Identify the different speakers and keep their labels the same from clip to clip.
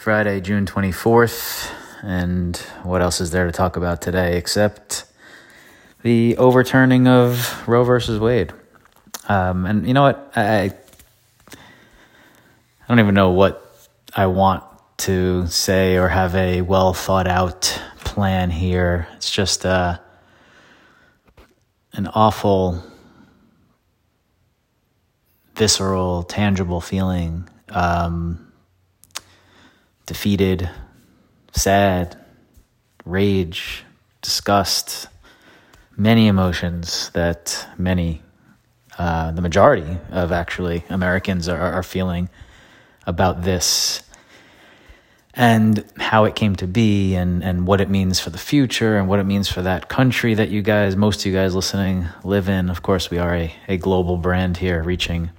Speaker 1: Friday, June 24th. And what else is there to talk about today except the overturning of Roe versus Wade? Um, and you know what? I, I don't even know what I want to say or have a well thought out plan here. It's just uh, an awful, visceral, tangible feeling. Um, defeated, sad, rage, disgust, many emotions that many, uh, the majority of actually Americans are, are feeling about this and how it came to be and, and what it means for the future and what it means for that country that you guys, most of you guys listening, live in. Of course, we are a, a global brand here reaching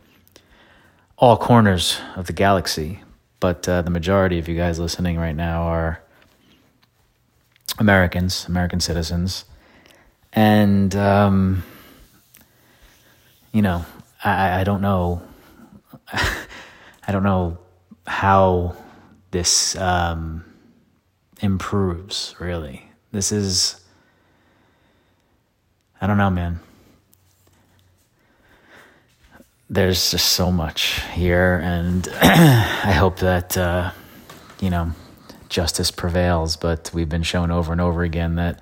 Speaker 1: all corners of the galaxy but uh, the majority of you guys listening right now are Americans, American citizens, and um, you know, I, I don't know, I don't know how this um, improves. Really, this is, I don't know, man there's just so much here, and I hope that uh, you know justice prevails. But we've been shown over and over again that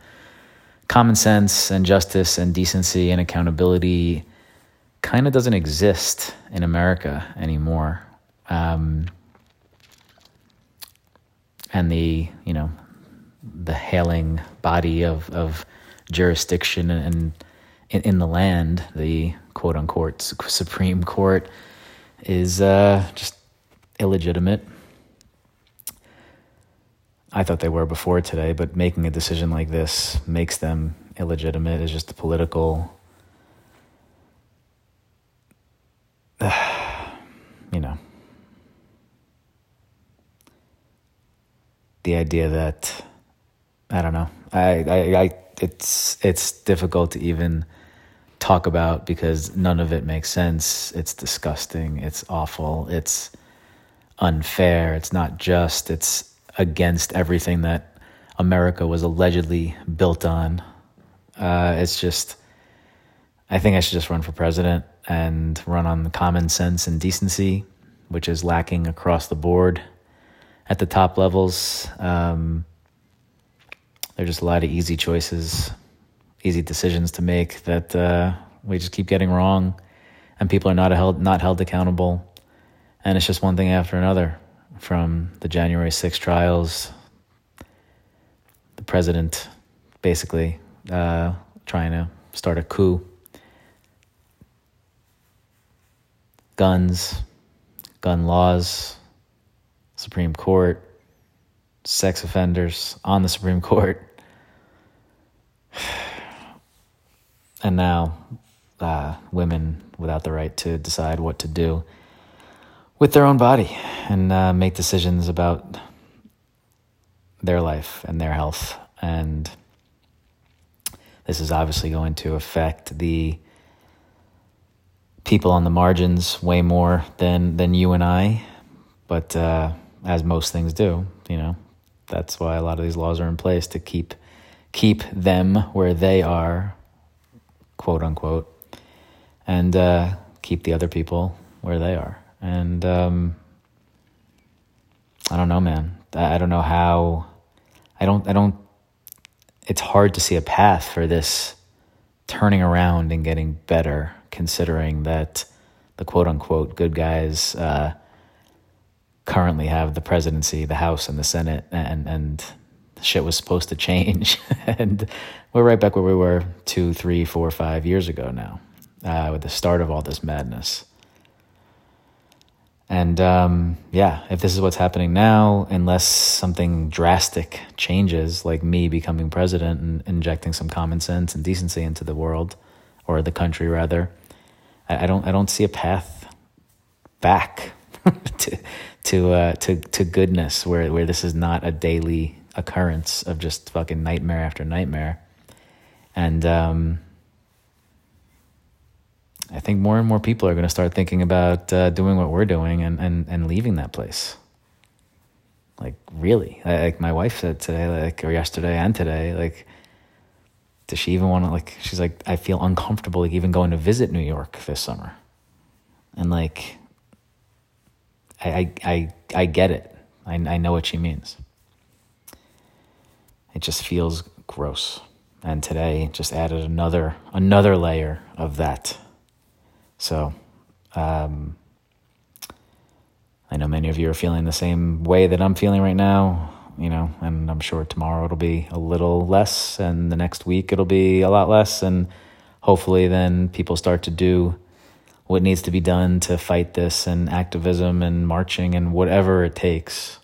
Speaker 1: common sense and justice and decency and accountability kind of doesn't exist in America anymore. Um, and the you know the hailing body of of jurisdiction and in, in the land, the quote unquote Supreme Court, is uh, just illegitimate. I thought they were before today, but making a decision like this makes them illegitimate. Is just a political, you know, the idea that I don't know. I, I, I it's it's difficult to even talk about because none of it makes sense. It's disgusting. It's awful. It's unfair. It's not just. It's against everything that America was allegedly built on. Uh, it's just. I think I should just run for president and run on common sense and decency, which is lacking across the board at the top levels. Um, there's just a lot of easy choices easy decisions to make that uh, we just keep getting wrong, and people are not held not held accountable, and it's just one thing after another. From the January 6 trials, the president basically uh, trying to start a coup, guns, gun laws, Supreme Court, sex offenders on the Supreme Court and now uh, women without the right to decide what to do with their own body and uh, make decisions about their life and their health. And this is obviously going to affect the people on the margins way more than than you and I. But uh, as most things do, you know, that's why a lot of these laws are in place to keep keep them where they are quote unquote, and uh, keep the other people where they are. And um, I don't know, man. I don't know how. I don't. I don't. It's hard to see a path for this turning around and getting better, considering that the quote unquote good guys uh, currently have the presidency, the House, and the Senate, and and shit was supposed to change. and we're right back where we were two, three, four, five years ago now, uh, with the start of all this madness. And um, yeah, if this is what's happening now, unless something drastic changes, like me becoming president and injecting some common sense and decency into the world or the country, rather, I, I don't, I don't see a path back to to uh, to to goodness where where this is not a daily occurrence of just fucking nightmare after nightmare. And um, I think more and more people are going to start thinking about uh, doing what we're doing and, and, and leaving that place. Like, really? Like, my wife said today, like, or yesterday and today, like, does she even want to, like, she's like, I feel uncomfortable, like, even going to visit New York this summer. And, like, I, I, I, I get it. I, I know what she means. It just feels gross. And today just added another, another layer of that. So, um, I know many of you are feeling the same way that I'm feeling right now, you know, and I'm sure tomorrow it'll be a little less, and the next week it'll be a lot less, and hopefully then people start to do what needs to be done to fight this, and activism and marching and whatever it takes.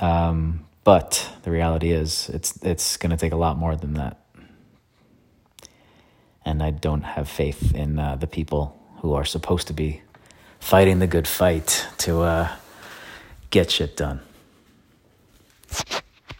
Speaker 1: Um, but the reality is, it's it's going to take a lot more than that, and I don't have faith in uh, the people who are supposed to be fighting the good fight to uh, get shit done.